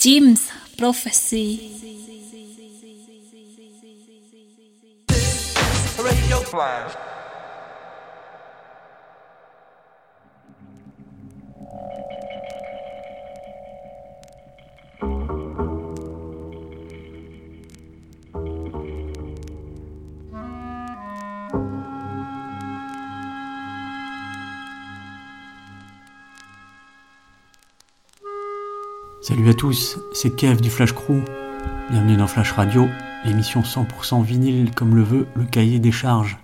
Jim's Prophecy. Radio Flash. Salut à tous, c'est Kev du Flash Crew. Bienvenue dans Flash Radio, l'émission 100% vinyle comme le veut le cahier des charges.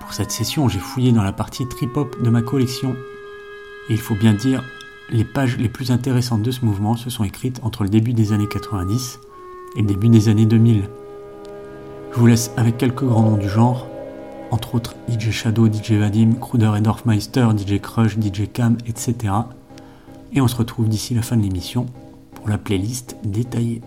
Pour cette session, j'ai fouillé dans la partie trip-hop de ma collection. Et il faut bien dire, les pages les plus intéressantes de ce mouvement se sont écrites entre le début des années 90 et le début des années 2000. Je vous laisse avec quelques grands noms du genre, entre autres DJ Shadow, DJ Vadim, Kruder et Dorfmeister, DJ Crush, DJ Cam, etc. Et on se retrouve d'ici la fin de l'émission pour la playlist détaillée.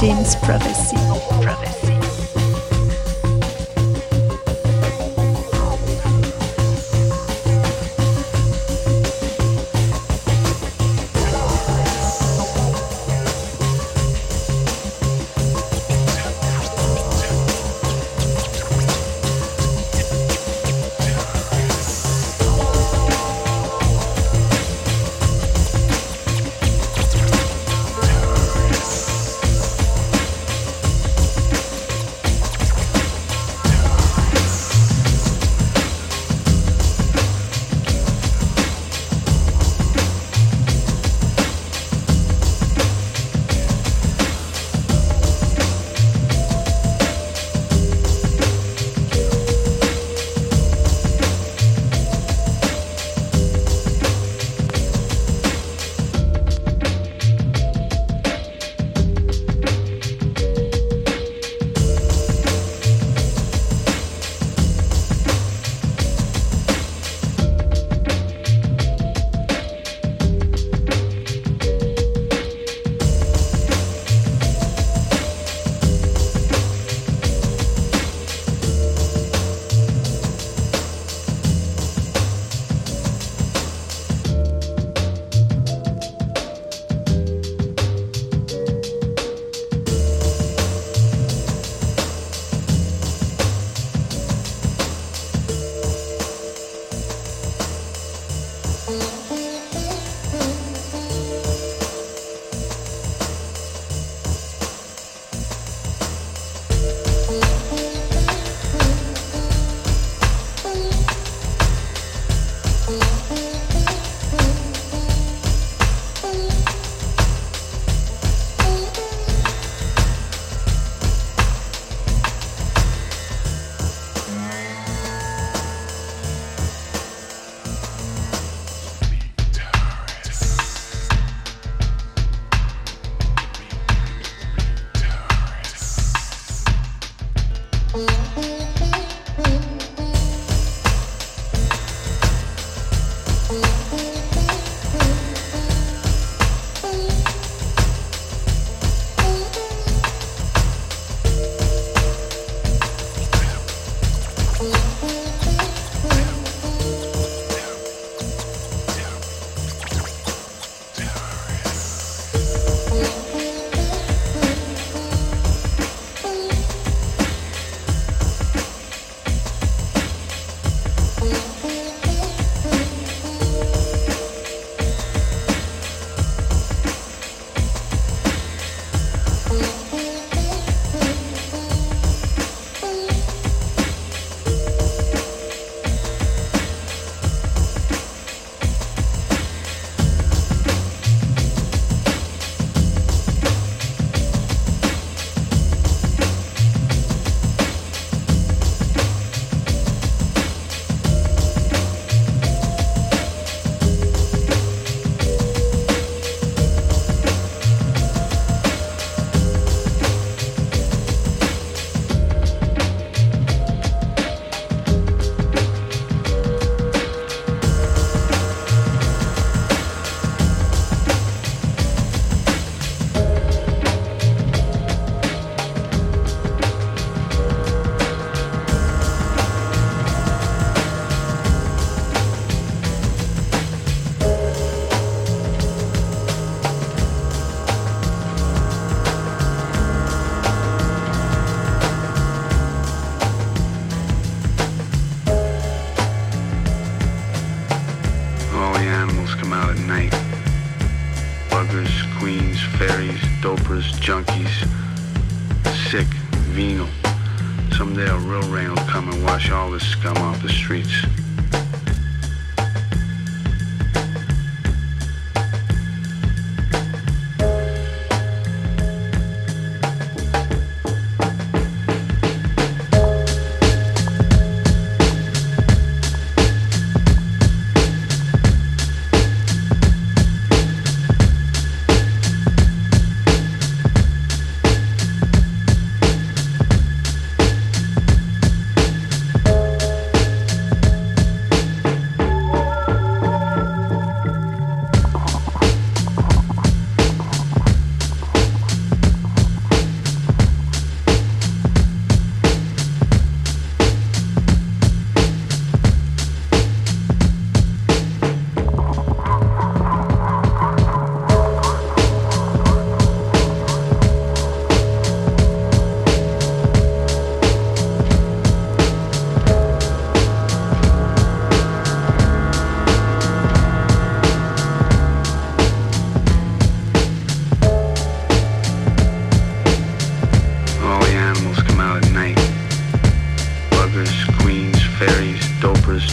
James Prophecy. Prophecy.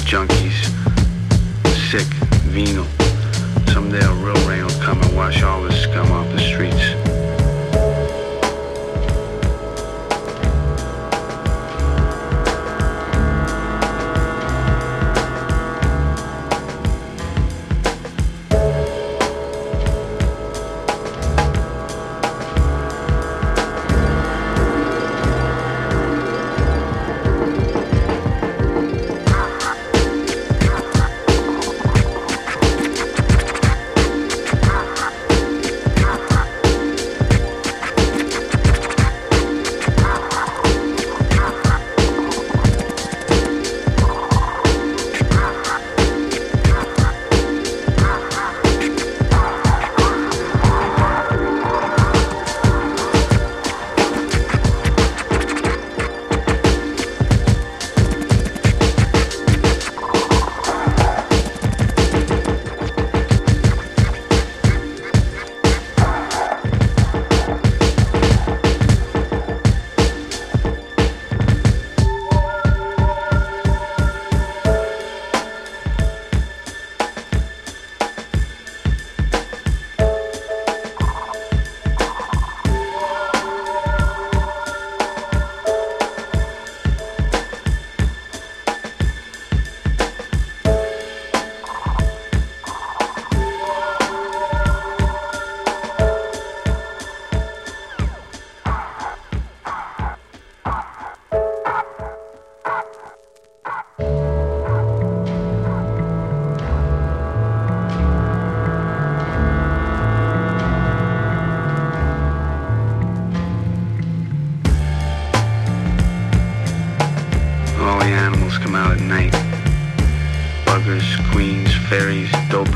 Junkies, sick, venal. Someday a real rain will come and wash all this scum off the streets.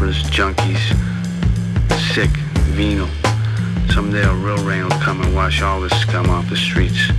Dopers, junkies, sick, venal. Someday a real rain will come and wash all this scum off the streets.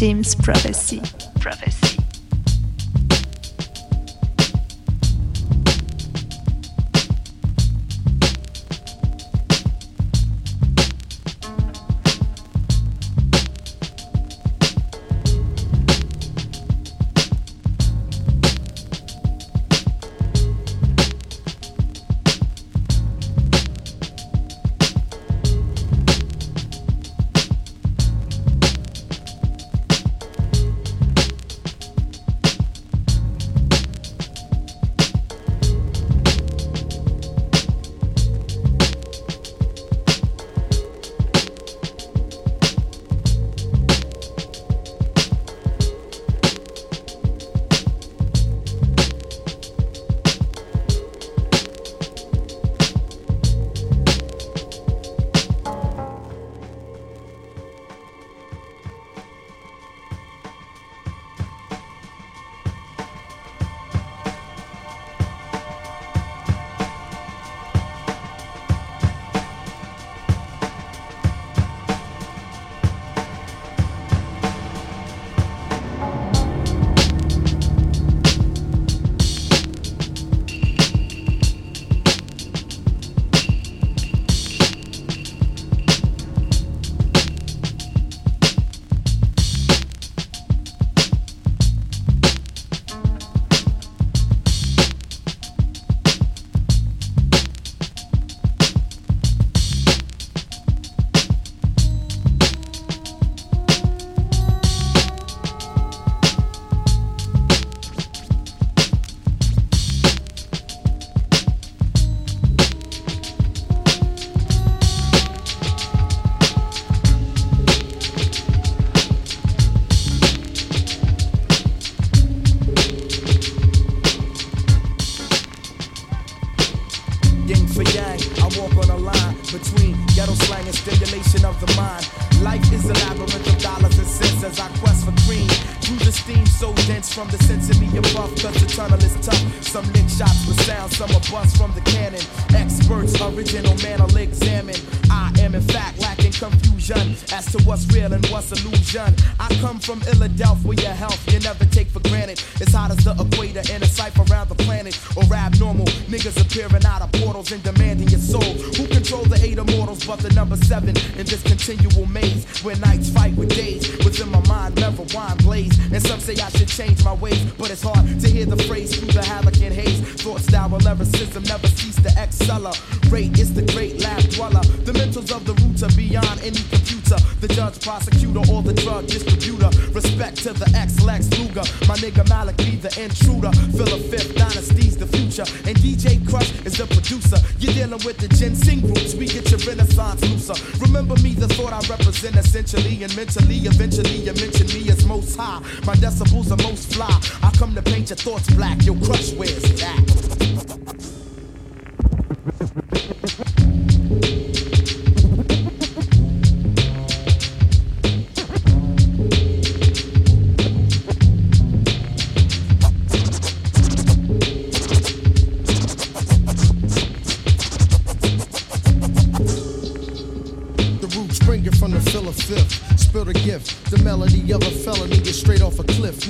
James Prophecy. Prophecy.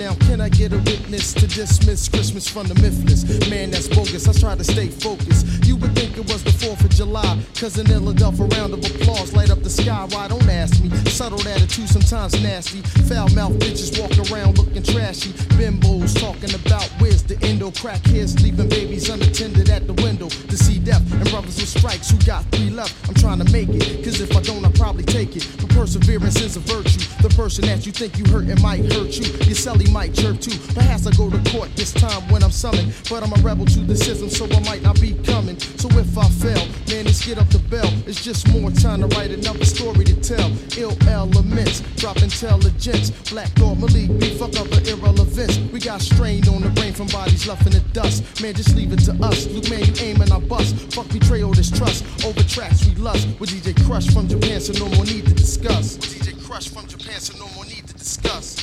Now, can I get a witness to dismiss Christmas from the mythless? Man, that's bogus. I try to stay focused. You would think it was the 4th of July. Cause an Philadelphia round of applause light up the sky. Why don't ask me? Subtle attitude, sometimes nasty. Foul mouth bitches walk around looking trashy. Bimbos talking about where's the endo. Crack kids leaving babies unattended at the window to see death. And brothers with strikes who got three left. I'm trying to make it. Cause if I don't, probably take it. But perseverance is a virtue. The person that you think you hurt it might hurt you. Your celly might jerk too. Perhaps I go to court this time when I'm summoned. But I'm a rebel to the system, so I might not be coming. So if I fail, man, let's get up the bell. It's just more time to write another story to tell. Ill elements, drop intelligence. Black thought Malik, be fuck up the irrelevance. We got strained on the brain from bodies left in the dust. Man, just leave it to us. Luke, man, you aim and I bust. Fuck betrayal, this trust. Over tracks we lust. With DJ Crush from Japan, so no more need to discuss. DJ Crush from Japan, so no more need to discuss.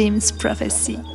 James Prophecy.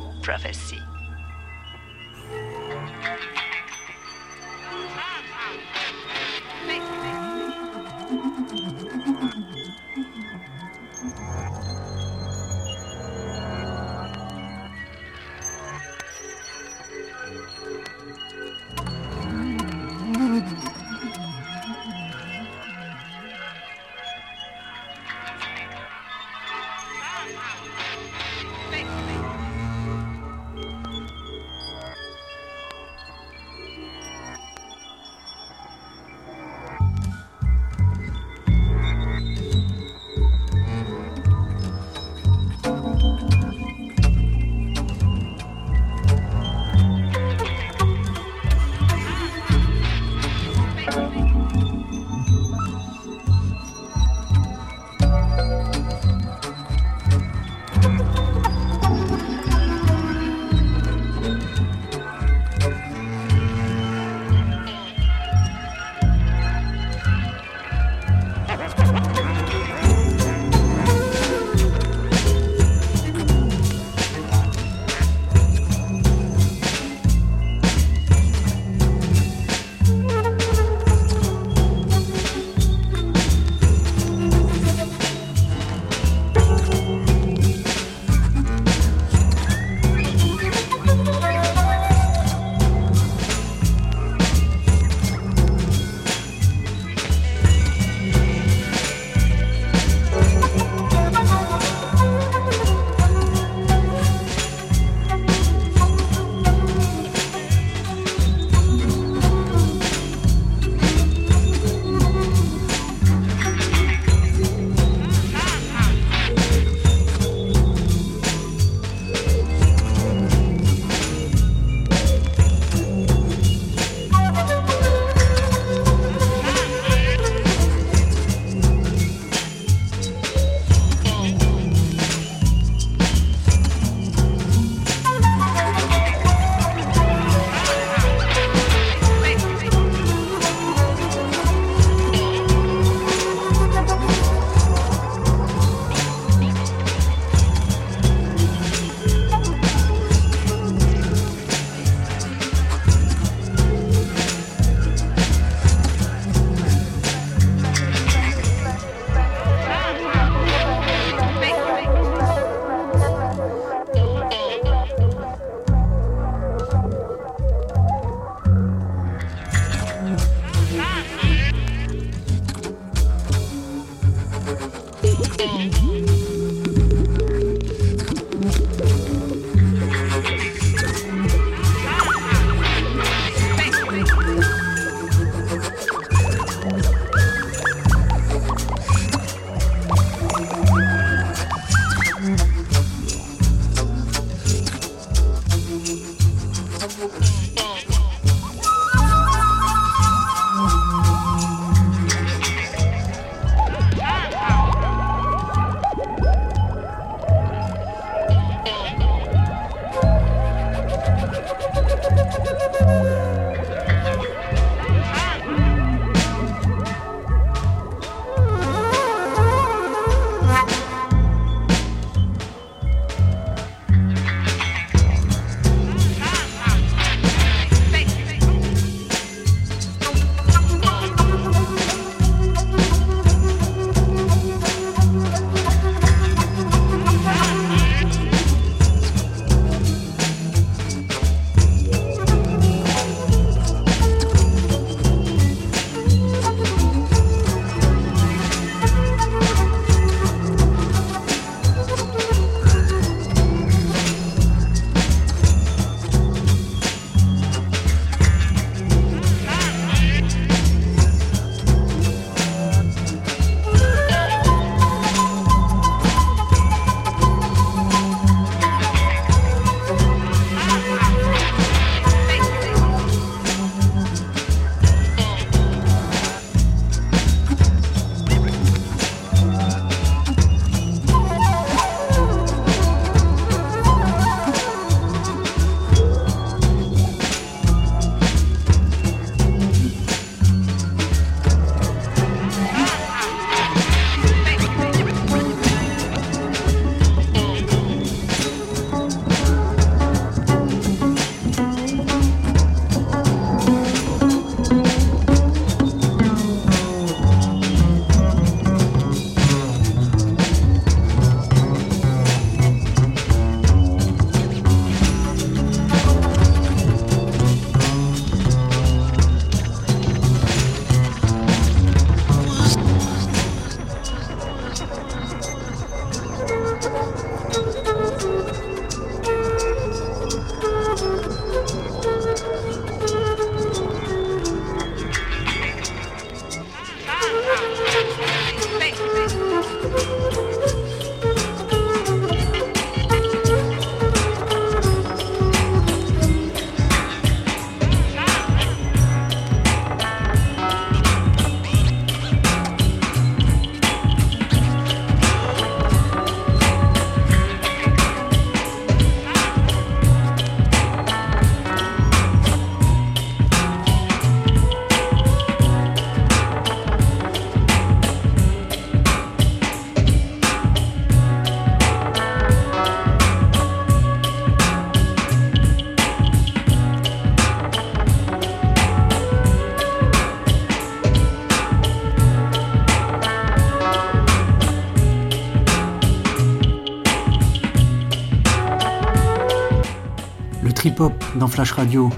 Trip hop dans Flash Radio,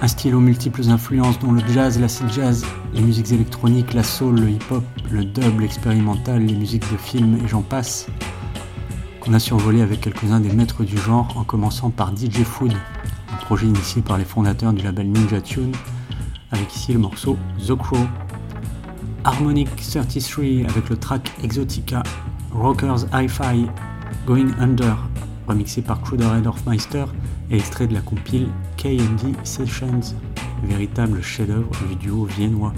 un style aux multiples influences dont le jazz, l'acid jazz, les musiques électroniques, la soul, le hip-hop, le dub, l'expérimental, les musiques de films et j'en passe, qu'on a survolé avec quelques-uns des maîtres du genre en commençant par DJ Food, un projet initié par les fondateurs du label Ninja Tune, avec ici le morceau The Crow. Harmonic 33 avec le track Exotica, Rockers Hi-Fi, Going Under, remixé par Kruder Dorfmeister extrait de la compile KD Sessions, véritable chef-d'œuvre du duo viennois.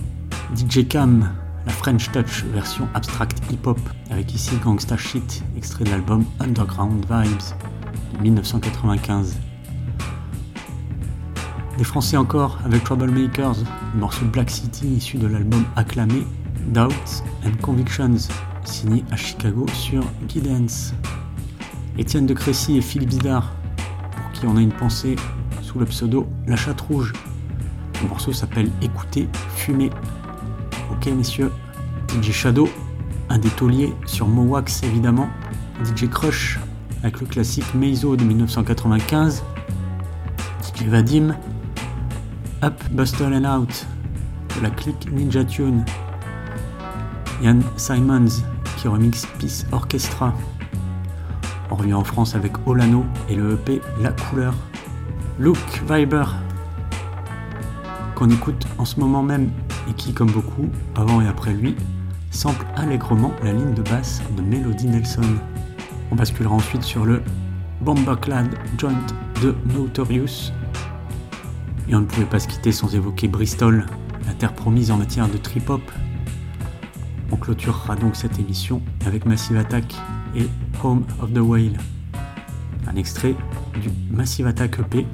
DJ Cam, la French Touch version abstract hip-hop, avec ici Gangsta Shit, extrait de l'album Underground Vibes de 1995. Des Français encore avec Troublemakers, le morceau Black City issu de l'album acclamé Doubts and Convictions, signé à Chicago sur Guidance. Étienne de Crécy et Philippe Bidard, qui on a une pensée sous le pseudo La Chatte Rouge. Le morceau s'appelle Écoutez, fumez. Ok messieurs, DJ Shadow, un des tauliers sur Mowax évidemment, DJ Crush avec le classique Meizo de 1995, DJ Vadim, Up, Bustle and Out de la clique Ninja Tune. Ian Simons qui remixe Peace Orchestra. On revient en France avec Olano et le EP La Couleur. Luke Viber qu'on écoute en ce moment même et qui, comme beaucoup, avant et après lui, sample allègrement la ligne de basse de Melody Nelson. On basculera ensuite sur le Bombaclad Joint de Notorious et on ne pouvait pas se quitter sans évoquer Bristol, la terre promise en matière de trip-hop. On clôturera donc cette émission avec Massive Attack et Home of the Whale, un extrait du Massive Attack EP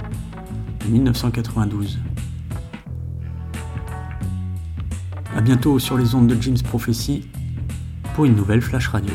de 1992. A bientôt sur les ondes de Jim's Prophecy pour une nouvelle Flash Radio.